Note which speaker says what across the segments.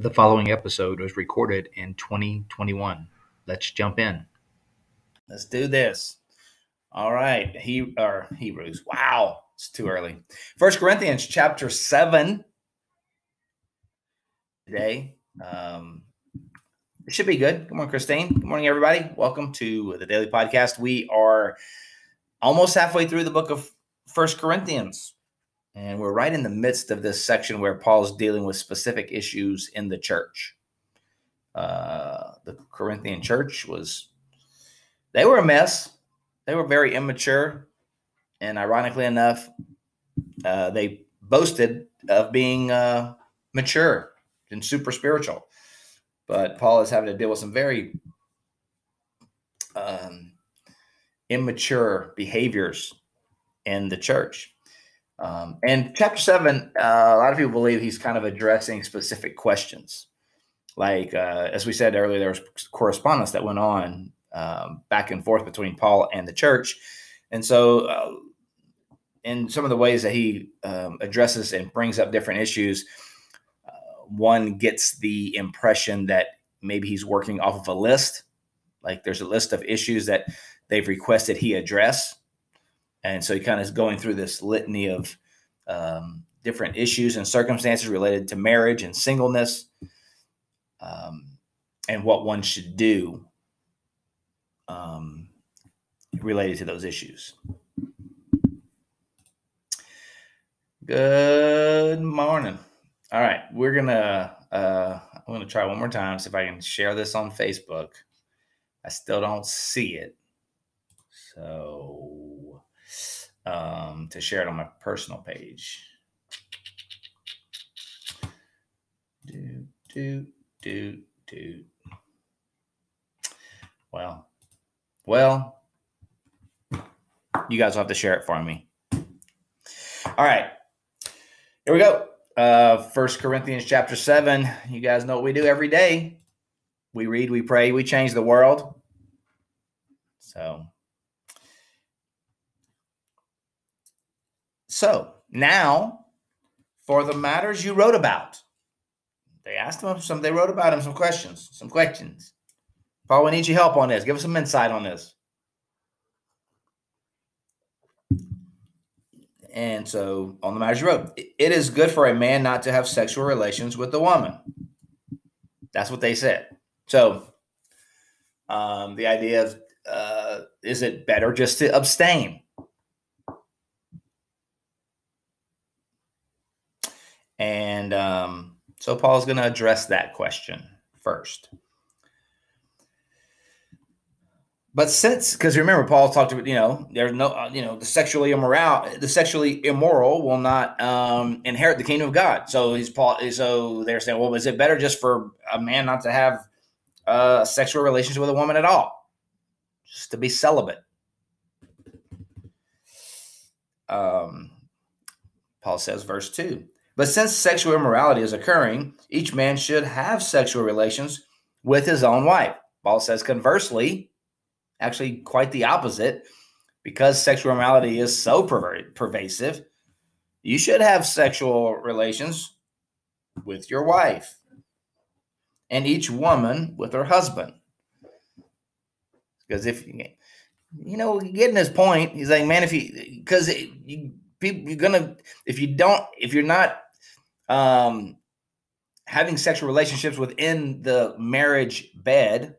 Speaker 1: The following episode was recorded in 2021. Let's jump in. Let's do this. All right, he or Hebrews. Wow, it's too early. First Corinthians chapter seven. Today, um, it should be good. Good morning, Christine. Good morning, everybody. Welcome to the daily podcast. We are almost halfway through the book of First Corinthians. And we're right in the midst of this section where Paul's dealing with specific issues in the church. Uh, the Corinthian church was, they were a mess. They were very immature. And ironically enough, uh, they boasted of being uh, mature and super spiritual. But Paul is having to deal with some very um, immature behaviors in the church. Um, and chapter seven, uh, a lot of people believe he's kind of addressing specific questions. Like, uh, as we said earlier, there was correspondence that went on um, back and forth between Paul and the church. And so, uh, in some of the ways that he um, addresses and brings up different issues, uh, one gets the impression that maybe he's working off of a list. Like, there's a list of issues that they've requested he address and so he kind of is going through this litany of um, different issues and circumstances related to marriage and singleness um, and what one should do um, related to those issues. Good morning. All right, we're gonna. Uh, I'm gonna try one more time see if I can share this on Facebook. I still don't see it, so um, to share it on my personal page. Do, do, do, do. Well, well, you guys will have to share it for me. All right, here we go. Uh, First Corinthians chapter seven. You guys know what we do every day. We read, we pray, we change the world. So So now, for the matters you wrote about, they asked him some. They wrote about him some questions. Some questions. Paul, we need your help on this. Give us some insight on this. And so, on the matters you wrote, it is good for a man not to have sexual relations with a woman. That's what they said. So, um, the idea of uh, is it better just to abstain? And um, so Paul's going to address that question first. But since, because remember, Paul talked about, you know, there's no, uh, you know, the sexually immoral, the sexually immoral will not um, inherit the kingdom of God. So he's Paul. So they're saying, well, is it better just for a man not to have a sexual relations with a woman at all, just to be celibate? Um, Paul says, verse two. But since sexual immorality is occurring, each man should have sexual relations with his own wife. Paul says, conversely, actually, quite the opposite, because sexual immorality is so perver- pervasive, you should have sexual relations with your wife and each woman with her husband. Because if you know, getting his point, he's like, man, if you because you you're gonna if you don't if you're not um, having sexual relationships within the marriage bed,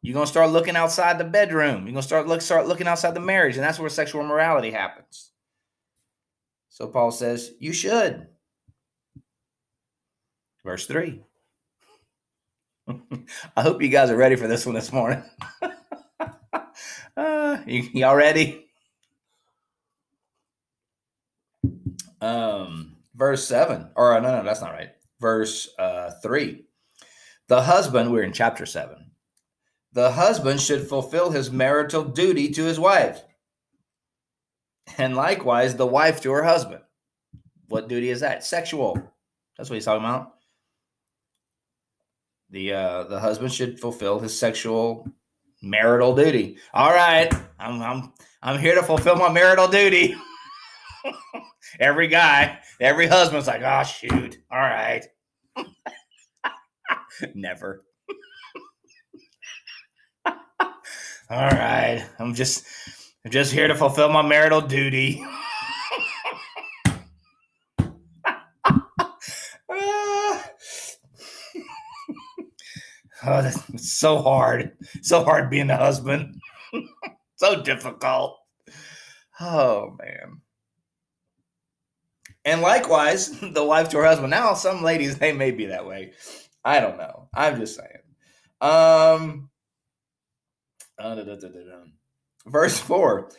Speaker 1: you're gonna start looking outside the bedroom. You're gonna start look start looking outside the marriage, and that's where sexual immorality happens. So Paul says you should. Verse three. I hope you guys are ready for this one this morning. uh, y'all ready? Um verse 7 or no no that's not right verse uh 3 The husband, we're in chapter 7. The husband should fulfill his marital duty to his wife. And likewise, the wife to her husband. What duty is that? Sexual. That's what he's talking about. The uh, the husband should fulfill his sexual marital duty. All right, I'm I'm I'm here to fulfill my marital duty. every guy, every husband's like, oh shoot, all right. Never. all right, I'm just I'm just here to fulfill my marital duty. Ah. Oh, that's so hard. So hard being a husband. so difficult. Oh, man. And likewise, the wife to her husband. Now, some ladies, they may be that way. I don't know. I'm just saying. Um, uh, da, da, da, verse 4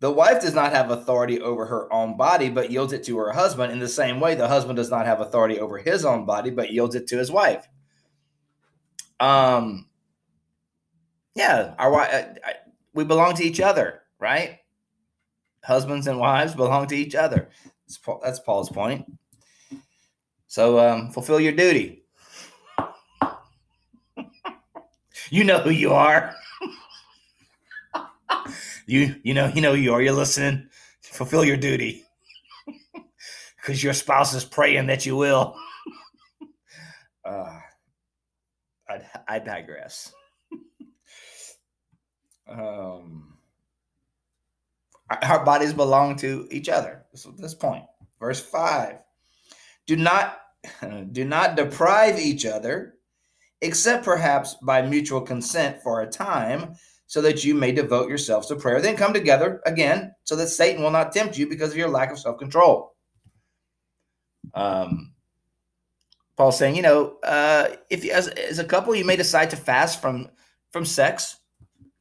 Speaker 1: The wife does not have authority over her own body, but yields it to her husband. In the same way, the husband does not have authority over his own body, but yields it to his wife. Um, yeah, our uh, we belong to each other, right? Husbands and wives belong to each other. That's, Paul, that's Paul's point. So um, fulfill your duty. you know who you are. you you know you know who you are. You're listening. Fulfill your duty because your spouse is praying that you will. Uh, I, I digress. um, our bodies belong to each other. So this point, verse five: Do not do not deprive each other, except perhaps by mutual consent for a time, so that you may devote yourselves to prayer. Then come together again, so that Satan will not tempt you because of your lack of self control. Um, Paul's saying, you know, uh, if you, as, as a couple you may decide to fast from from sex,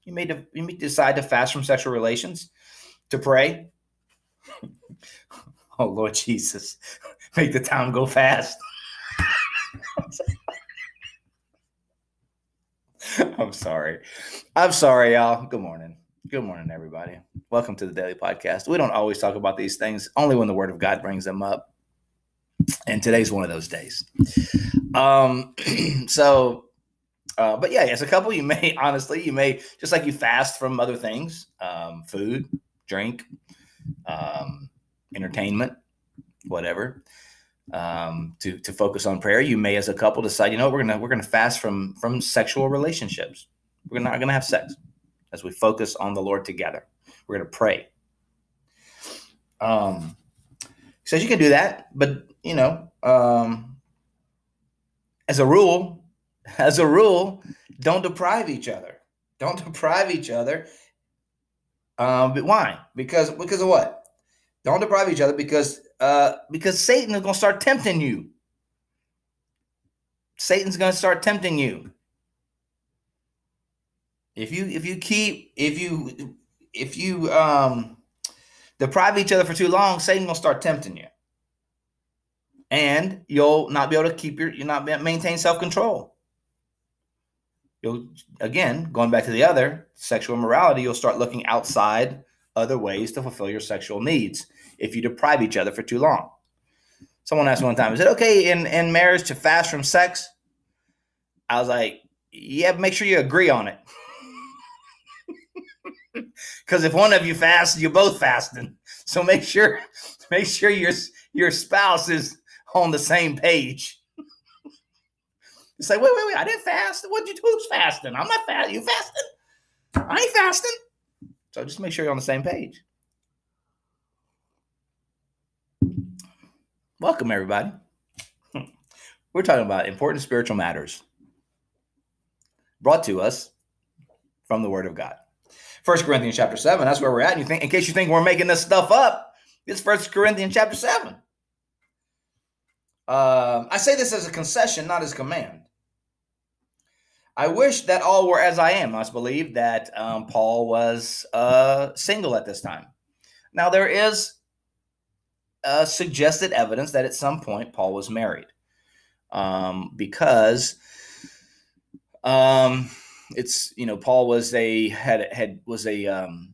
Speaker 1: you may de- you may decide to fast from sexual relations, to pray. oh Lord Jesus, make the time go fast. I'm sorry. I'm sorry, y'all. Good morning. Good morning, everybody. Welcome to the Daily Podcast. We don't always talk about these things, only when the Word of God brings them up and today's one of those days. Um, so, uh, but yeah, as a couple, you may honestly, you may just like you fast from other things, um, food, drink, um, entertainment, whatever, um, to to focus on prayer. You may, as a couple, decide, you know, we're gonna we're gonna fast from from sexual relationships. We're not gonna have sex as we focus on the Lord together. We're gonna pray. Um, says you can do that, but you know, um, as a rule, as a rule, don't deprive each other. Don't deprive each other. Um, but why? Because because of what? Don't deprive each other because uh, because Satan is going to start tempting you. Satan's going to start tempting you. If you if you keep if you if you um deprive each other for too long, Satan will start tempting you and you'll not be able to keep your you'll not maintain self-control you'll again going back to the other sexual morality you'll start looking outside other ways to fulfill your sexual needs if you deprive each other for too long someone asked me one time is it okay in in marriage to fast from sex i was like yeah make sure you agree on it because if one of you fasts you're both fasting so make sure make sure your your spouse is on the same page. You say, wait, wait, wait, I didn't fast. What you do? Who's fasting? I'm not fasting. You fasting? I ain't fasting. So just make sure you're on the same page. Welcome, everybody. We're talking about important spiritual matters brought to us from the Word of God. First Corinthians chapter 7, that's where we're at. And you think, in case you think we're making this stuff up, it's First Corinthians chapter 7. Um, I say this as a concession, not as command. I wish that all were as I am. I must believe that um, Paul was uh, single at this time. Now, there is uh, suggested evidence that at some point Paul was married um, because Um, it's you know Paul was a had had was a um,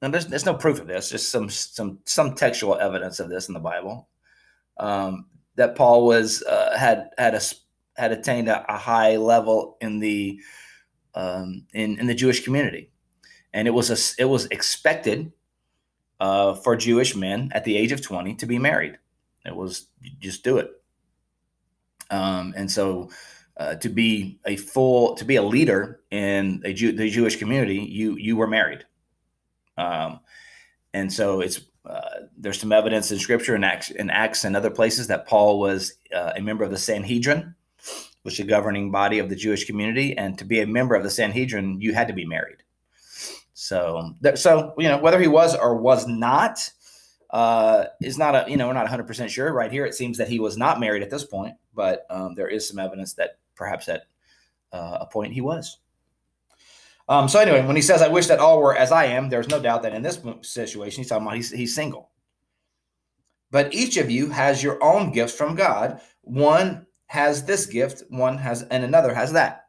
Speaker 1: there's, there's no proof of this, just some some some textual evidence of this in the Bible. Um, that Paul was uh, had had a had attained a, a high level in the um, in in the Jewish community, and it was a it was expected uh, for Jewish men at the age of twenty to be married. It was just do it, um, and so uh, to be a full to be a leader in a Jew, the Jewish community, you you were married, um, and so it's uh, there's some evidence in Scripture and Acts, Acts and other places that Paul was uh, a member of the Sanhedrin, which is the governing body of the Jewish community, and to be a member of the Sanhedrin, you had to be married. So, so you know whether he was or was not uh, is not a you know we're not 100 percent sure. Right here, it seems that he was not married at this point, but um, there is some evidence that perhaps at uh, a point he was. Um, so anyway, when he says, "I wish that all were as I am," there's no doubt that in this situation, he's talking about he's, he's single. But each of you has your own gifts from God. One has this gift, one has, and another has that.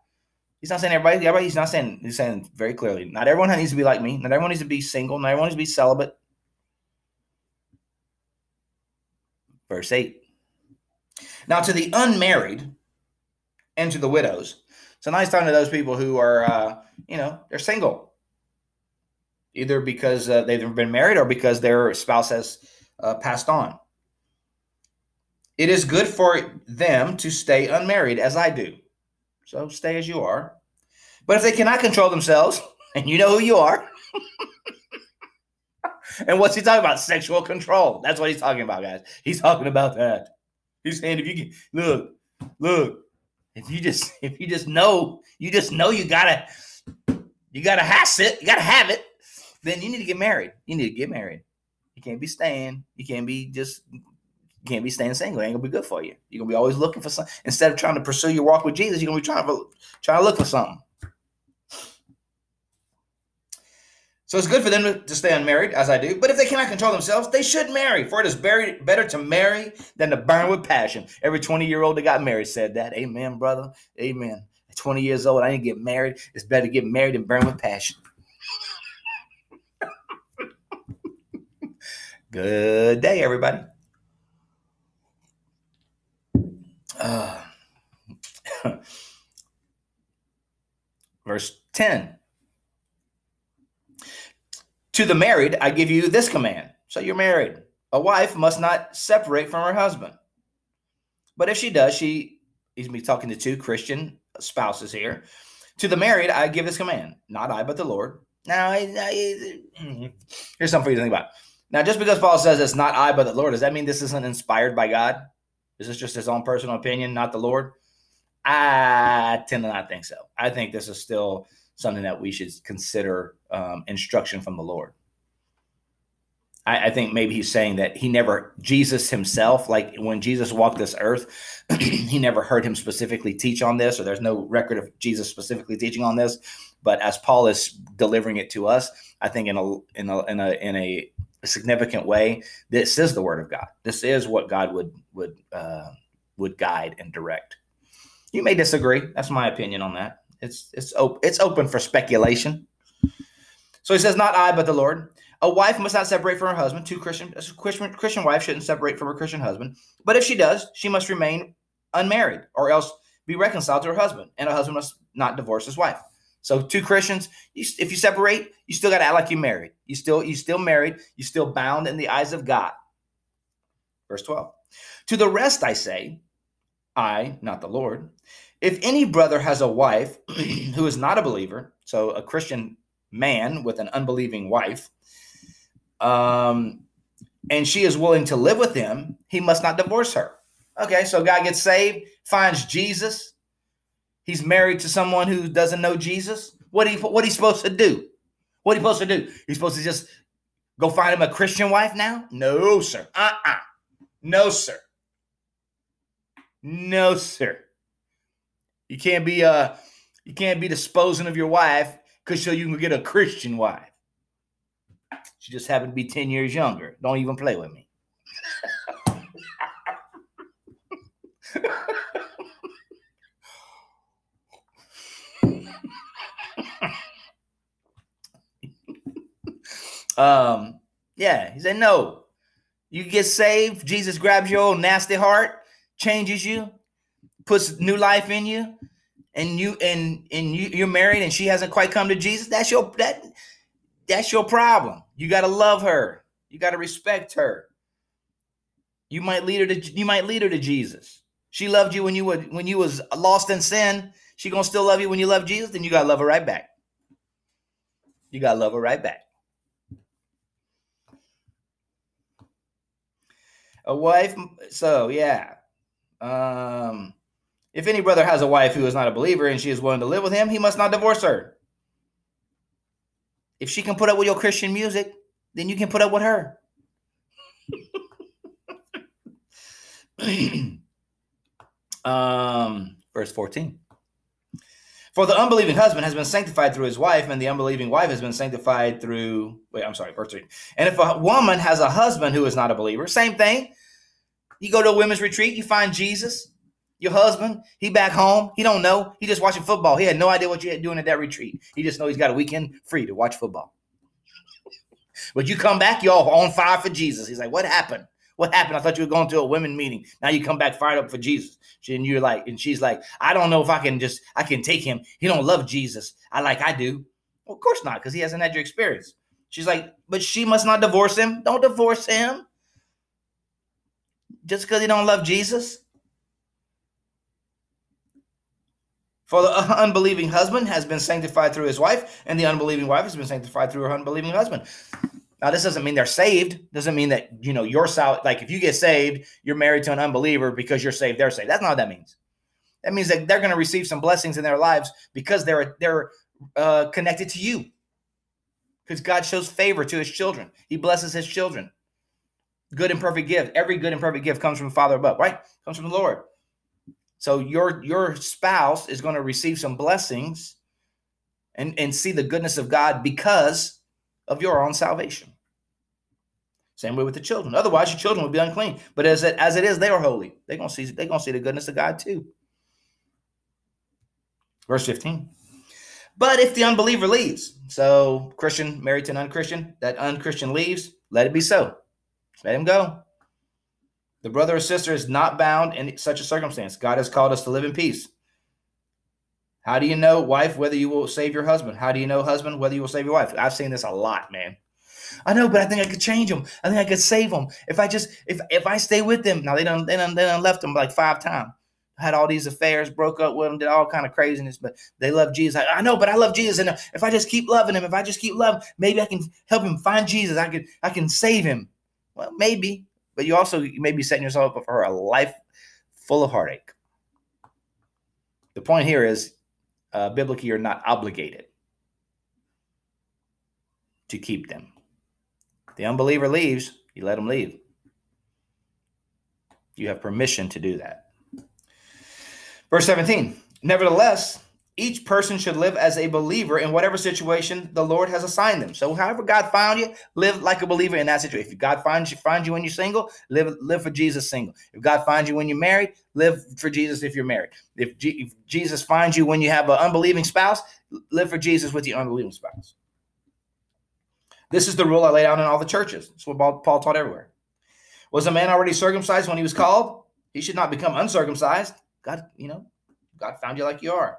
Speaker 1: He's not saying everybody. Everybody. He's not saying. He's saying very clearly. Not everyone needs to be like me. Not everyone needs to be single. Not everyone needs to be celibate. Verse eight. Now to the unmarried and to the widows. So now he's talking to those people who are, uh, you know, they're single, either because uh, they've been married or because their spouse has uh, passed on. It is good for them to stay unmarried, as I do. So stay as you are. But if they cannot control themselves, and you know who you are, and what's he talking about? Sexual control. That's what he's talking about, guys. He's talking about that. He's saying if you can look, look, if you just if you just know, you just know you gotta you gotta have it, you gotta have it, then you need to get married. You need to get married. You can't be staying. You can't be just you can't be staying single. It ain't gonna be good for you. You're gonna be always looking for something. Instead of trying to pursue your walk with Jesus, you're gonna be trying to trying to look for something. So it's good for them to stay unmarried, as I do. But if they cannot control themselves, they should marry. For it is better to marry than to burn with passion. Every 20 year old that got married said that. Amen, brother. Amen. At 20 years old, I didn't get married. It's better to get married than burn with passion. good day, everybody. Uh, verse 10 to the married, I give you this command. So you're married. A wife must not separate from her husband. But if she does, she, he's me talking to two Christian spouses here. To the married, I give this command, not I, but the Lord. Now, here's something for you to think about. Now, just because Paul says it's not I, but the Lord, does that mean this isn't inspired by God? Is this just his own personal opinion, not the Lord? I tend to not think so. I think this is still something that we should consider um, instruction from the Lord. I, I, think maybe he's saying that he never, Jesus himself, like when Jesus walked this earth, he never heard him specifically teach on this, or there's no record of Jesus specifically teaching on this. But as Paul is delivering it to us, I think in a in a in a in a significant way, this is the word of God. This is what God would would uh, would guide and direct. You may disagree. That's my opinion on that. It's it's op- it's open for speculation. So he says, "Not I, but the Lord." A wife must not separate from her husband. Two Christian a Christian Christian wife shouldn't separate from her Christian husband. But if she does, she must remain unmarried, or else be reconciled to her husband, and a husband must not divorce his wife. So two Christians, you, if you separate, you still got to act like you're married. You still you still married. You still bound in the eyes of God. Verse twelve. To the rest I say, I, not the Lord, if any brother has a wife who is not a believer, so a Christian man with an unbelieving wife, um, and she is willing to live with him, he must not divorce her. Okay, so guy gets saved, finds Jesus. He's married to someone who doesn't know Jesus. What he what he supposed to do? What he supposed to do? He's supposed to just go find him a Christian wife now? No, sir. Uh-uh. No, sir. No, sir. You can't be uh you can't be disposing of your wife because so you can get a Christian wife. She just happened to be 10 years younger. Don't even play with me. Um, yeah, he said, no. You get saved, Jesus grabs your old nasty heart, changes you, puts new life in you, and you and and you, you're married and she hasn't quite come to Jesus. That's your that that's your problem. You got to love her. You got to respect her. You might lead her to you might lead her to Jesus. She loved you when you were when you was lost in sin. She gonna still love you when you love Jesus. Then you gotta love her right back. You gotta love her right back. A wife. So yeah. Um, if any brother has a wife who is not a believer and she is willing to live with him, he must not divorce her. If she can put up with your Christian music, then you can put up with her. um, verse 14. For the unbelieving husband has been sanctified through his wife, and the unbelieving wife has been sanctified through. Wait, I'm sorry, verse 3. And if a woman has a husband who is not a believer, same thing. You go to a women's retreat, you find Jesus, your husband, he back home. He don't know. He just watching football. He had no idea what you're doing at that retreat. He just know he's got a weekend free to watch football. but you come back, you're all on fire for Jesus. He's like, what happened? What happened? I thought you were going to a women meeting. Now you come back fired up for Jesus. And you're like, and she's like, I don't know if I can just, I can take him. He don't love Jesus. I like I do. Well, of course not, because he hasn't had your experience. She's like, but she must not divorce him. Don't divorce him. Just because he don't love Jesus. For the unbelieving husband has been sanctified through his wife, and the unbelieving wife has been sanctified through her unbelieving husband. Now, this doesn't mean they're saved. Doesn't mean that you know you're sal- like if you get saved, you're married to an unbeliever because you're saved. They're saved. That's not what that means. That means that they're going to receive some blessings in their lives because they're they're uh, connected to you. Because God shows favor to His children. He blesses His children. Good and perfect gift. Every good and perfect gift comes from the Father above. Right? Comes from the Lord. So your your spouse is going to receive some blessings and and see the goodness of God because of your own salvation. Same way with the children. Otherwise, your children would be unclean. But as it, as it is, they are holy. They're gonna see they're gonna see the goodness of God too. Verse 15. But if the unbeliever leaves, so Christian married to an unchristian, that unchristian leaves, let it be so. Let him go. The brother or sister is not bound in such a circumstance. God has called us to live in peace. How do you know, wife, whether you will save your husband? How do you know, husband, whether you will save your wife? I've seen this a lot, man. I know, but I think I could change them. I think I could save them if I just if if I stay with them. Now they done they done, they done left them like five times. Had all these affairs, broke up with them, did all kind of craziness, but they love Jesus. I, I know, but I love Jesus, and if I just keep loving him, if I just keep loving, maybe I can help him find Jesus. I can I can save him. Well, maybe, but you also you may be setting yourself up for a life full of heartache. The point here is uh, biblically, you're not obligated to keep them. The unbeliever leaves, you let them leave. You have permission to do that. Verse 17 Nevertheless, each person should live as a believer in whatever situation the Lord has assigned them. So, however God found you, live like a believer in that situation. If God finds you, finds you when you're single, live live for Jesus single. If God finds you when you're married, live for Jesus if you're married. If, G- if Jesus finds you when you have an unbelieving spouse, live for Jesus with your unbelieving spouse. This is the rule I laid out in all the churches. It's what Paul taught everywhere. Was a man already circumcised when he was called? He should not become uncircumcised. God, you know, God found you like you are.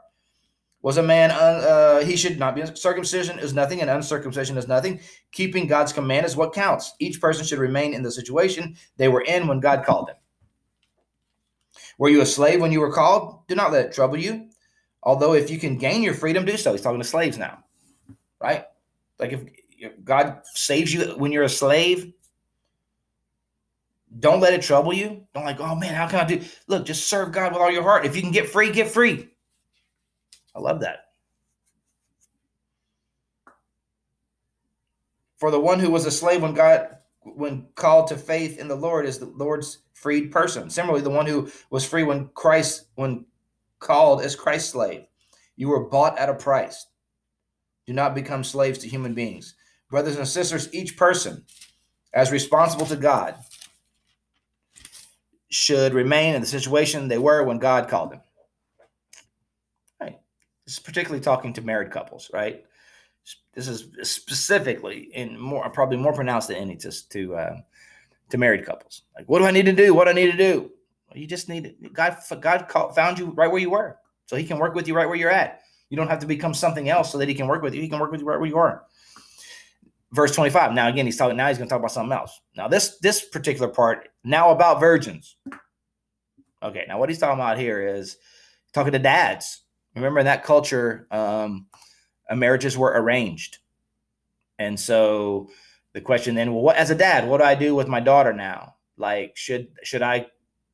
Speaker 1: Was a man, uh, he should not be. Circumcision is nothing, and uncircumcision is nothing. Keeping God's command is what counts. Each person should remain in the situation they were in when God called them. Were you a slave when you were called? Do not let it trouble you. Although, if you can gain your freedom, do so. He's talking to slaves now, right? Like if, if God saves you when you're a slave, don't let it trouble you. Don't like, oh man, how can I do? Look, just serve God with all your heart. If you can get free, get free. I love that. For the one who was a slave when God when called to faith in the Lord is the Lord's freed person. Similarly, the one who was free when Christ when called as Christ's slave. You were bought at a price. Do not become slaves to human beings. Brothers and sisters, each person as responsible to God should remain in the situation they were when God called them. Particularly talking to married couples, right? This is specifically and more probably more pronounced than any to to uh, to married couples. Like, what do I need to do? What do I need to do? Well, you just need God. God found you right where you were, so He can work with you right where you're at. You don't have to become something else so that He can work with you. He can work with you right where you are. Verse 25. Now again, he's talking. Now he's going to talk about something else. Now this this particular part now about virgins. Okay. Now what he's talking about here is talking to dads. Remember in that culture, um, marriages were arranged, and so the question then, well, what as a dad, what do I do with my daughter now? Like, should should I,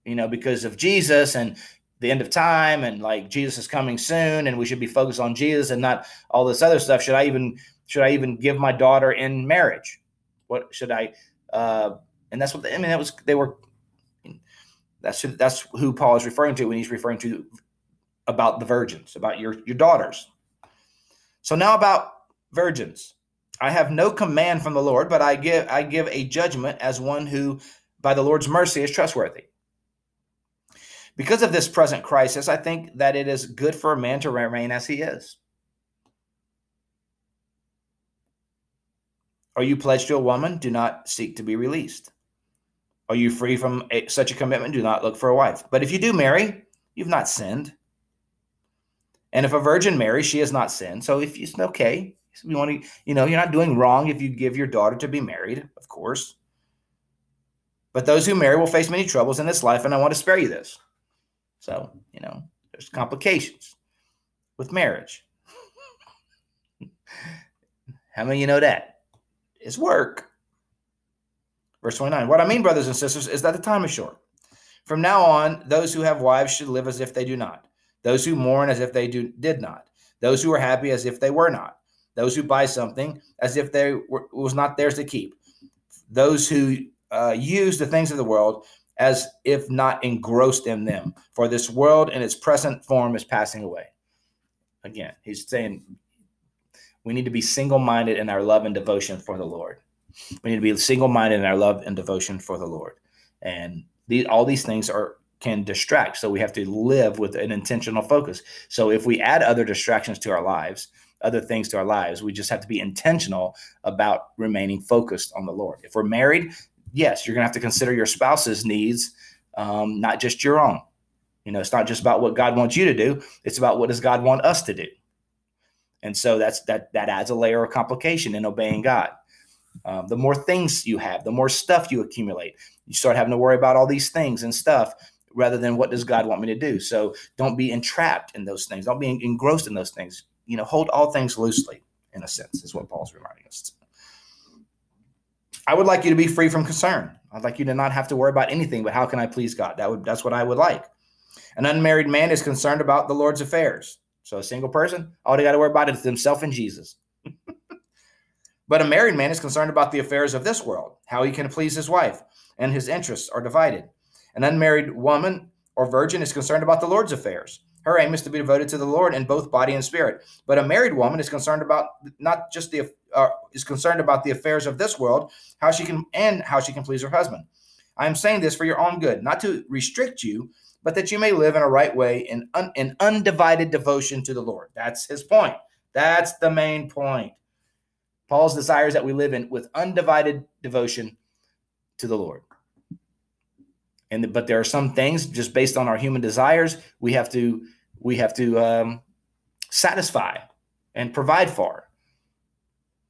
Speaker 1: you know, because of Jesus and the end of time and like Jesus is coming soon and we should be focused on Jesus and not all this other stuff. Should I even should I even give my daughter in marriage? What should I uh and that's what the, I mean that was they were that's that's who Paul is referring to when he's referring to about the virgins, about your your daughters. So now about virgins. I have no command from the Lord, but I give I give a judgment as one who by the Lord's mercy is trustworthy. Because of this present crisis, I think that it is good for a man to remain as he is. Are you pledged to a woman? Do not seek to be released. Are you free from a, such a commitment? Do not look for a wife. But if you do marry, you've not sinned. And if a virgin marries, she has not sinned. So if it's okay, you want to, you know, you're not doing wrong if you give your daughter to be married, of course. But those who marry will face many troubles in this life, and I want to spare you this. So, you know, there's complications with marriage. How many of you know that? It's work. Verse 29. What I mean, brothers and sisters, is that the time is short. From now on, those who have wives should live as if they do not. Those who mourn as if they do, did not. Those who are happy as if they were not. Those who buy something as if they were, was not theirs to keep. Those who uh, use the things of the world as if not engrossed in them. For this world in its present form is passing away. Again, he's saying we need to be single minded in our love and devotion for the Lord. We need to be single minded in our love and devotion for the Lord. And all these things are can distract. So we have to live with an intentional focus. So if we add other distractions to our lives, other things to our lives, we just have to be intentional about remaining focused on the Lord. If we're married, yes, you're going to have to consider your spouse's needs, um, not just your own. You know, it's not just about what God wants you to do; it's about what does God want us to do. And so that's that that adds a layer of complication in obeying God. Um, the more things you have, the more stuff you accumulate. You start having to worry about all these things and stuff rather than what does God want me to do. So don't be entrapped in those things. Don't be engrossed in those things. You know, hold all things loosely, in a sense, is what Paul's reminding us. I would like you to be free from concern. I'd like you to not have to worry about anything but how can I please God? That would that's what I would like. An unmarried man is concerned about the Lord's affairs. So a single person, all they got to worry about is themselves and Jesus. but a married man is concerned about the affairs of this world, how he can please his wife, and his interests are divided. An unmarried woman or virgin is concerned about the Lord's affairs. Her aim is to be devoted to the Lord in both body and spirit. But a married woman is concerned about not just the uh, is concerned about the affairs of this world, how she can and how she can please her husband. I am saying this for your own good, not to restrict you, but that you may live in a right way in, un, in undivided devotion to the Lord. That's his point. That's the main point. Paul's desires that we live in with undivided devotion to the Lord. And but there are some things just based on our human desires we have to we have to um, satisfy and provide for.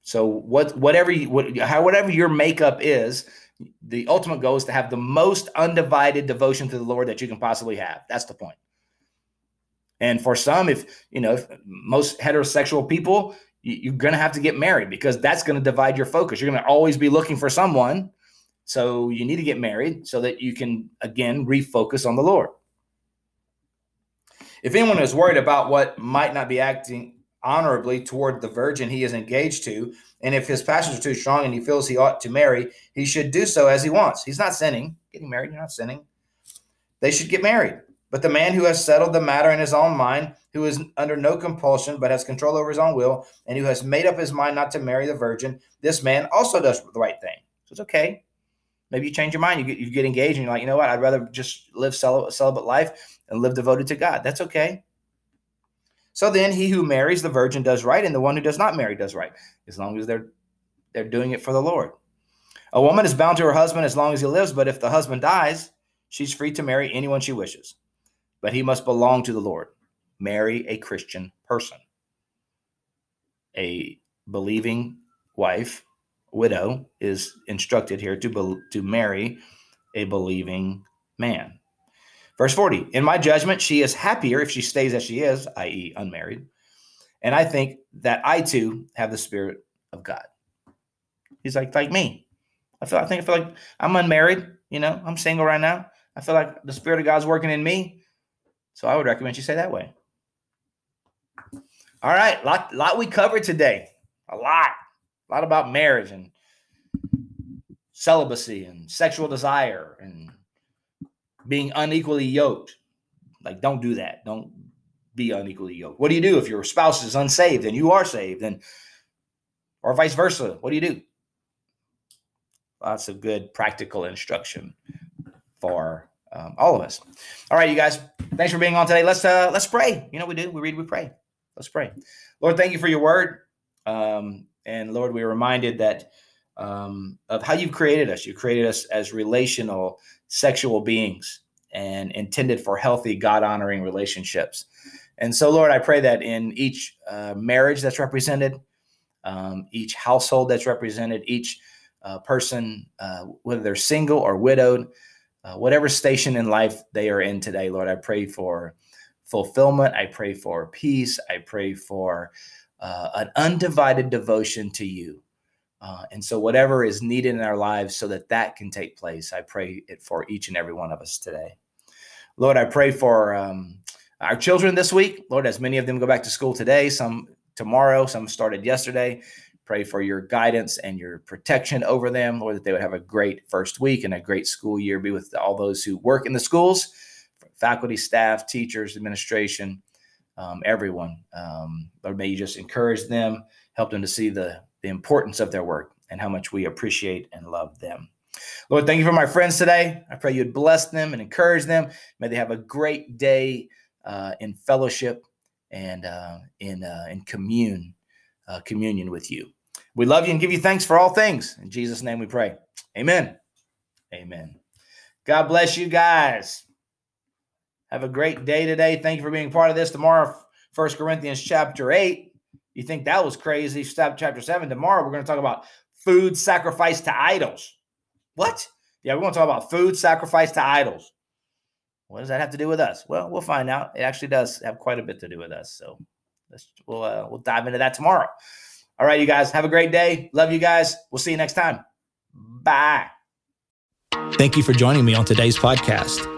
Speaker 1: So what whatever you, what how whatever your makeup is, the ultimate goal is to have the most undivided devotion to the Lord that you can possibly have. That's the point. And for some, if you know, if most heterosexual people, you're going to have to get married because that's going to divide your focus. You're going to always be looking for someone. So you need to get married so that you can again refocus on the Lord. If anyone is worried about what might not be acting honorably toward the virgin he is engaged to. And if his passions are too strong and he feels he ought to marry, he should do so as he wants. He's not sinning. Getting married, you're not sinning. They should get married. But the man who has settled the matter in his own mind, who is under no compulsion but has control over his own will, and who has made up his mind not to marry the virgin, this man also does the right thing. So it's okay. Maybe you change your mind. You get, you get engaged and you're like, you know what? I'd rather just live celibate life and live devoted to God. That's okay. So then he who marries the virgin does right, and the one who does not marry does right, as long as they're they're doing it for the Lord. A woman is bound to her husband as long as he lives, but if the husband dies, she's free to marry anyone she wishes. But he must belong to the Lord. Marry a Christian person. A believing wife, widow, is instructed here to, be, to marry a believing man. Verse 40 In my judgment, she is happier if she stays as she is, i.e., unmarried. And I think that I too have the Spirit of God. He's like, like me. I feel I think I feel like I'm unmarried, you know, I'm single right now. I feel like the Spirit of God's working in me. So I would recommend you say that way. All right, lot lot we covered today. A lot. A lot about marriage and celibacy and sexual desire and being unequally yoked. Like, don't do that. Don't be unequally yoked. What do you do if your spouse is unsaved and you are saved, and or vice versa? What do you do? Lots of good practical instruction for um, all of us. All right, you guys. Thanks for being on today. Let's uh let's pray. You know we do. We read. We pray. Let's pray. Lord, thank you for your word. Um, and Lord, we're reminded that um, of how you've created us. You created us as relational, sexual beings and intended for healthy, God honoring relationships. And so, Lord, I pray that in each uh, marriage that's represented, um, each household that's represented, each uh, person, uh, whether they're single or widowed, uh, whatever station in life they are in today, Lord, I pray for fulfillment. I pray for peace. I pray for uh, an undivided devotion to you. Uh, and so, whatever is needed in our lives so that that can take place, I pray it for each and every one of us today. Lord, I pray for um, our children this week. Lord, as many of them go back to school today, some tomorrow, some started yesterday. Pray for your guidance and your protection over them, Lord, that they would have a great first week and a great school year. Be with all those who work in the schools, faculty, staff, teachers, administration, um, everyone. Um, Lord, may you just encourage them, help them to see the the importance of their work and how much we appreciate and love them. Lord, thank you for my friends today. I pray you'd bless them and encourage them. May they have a great day uh, in fellowship and uh, in uh, in commune uh, communion with you. We love you and give you thanks for all things. In Jesus' name we pray. Amen. Amen. God bless you guys. Have a great day today. Thank you for being part of this. Tomorrow, First Corinthians chapter 8. You think that was crazy? Step chapter seven. Tomorrow we're going to talk about food sacrificed to idols. What? Yeah, we're going to talk about food sacrificed to idols. What does that have to do with us? Well, we'll find out. It actually does have quite a bit to do with us. So let's we'll uh, we'll dive into that tomorrow. All right, you guys have a great day. Love you guys. We'll see you next time. Bye.
Speaker 2: Thank you for joining me on today's podcast.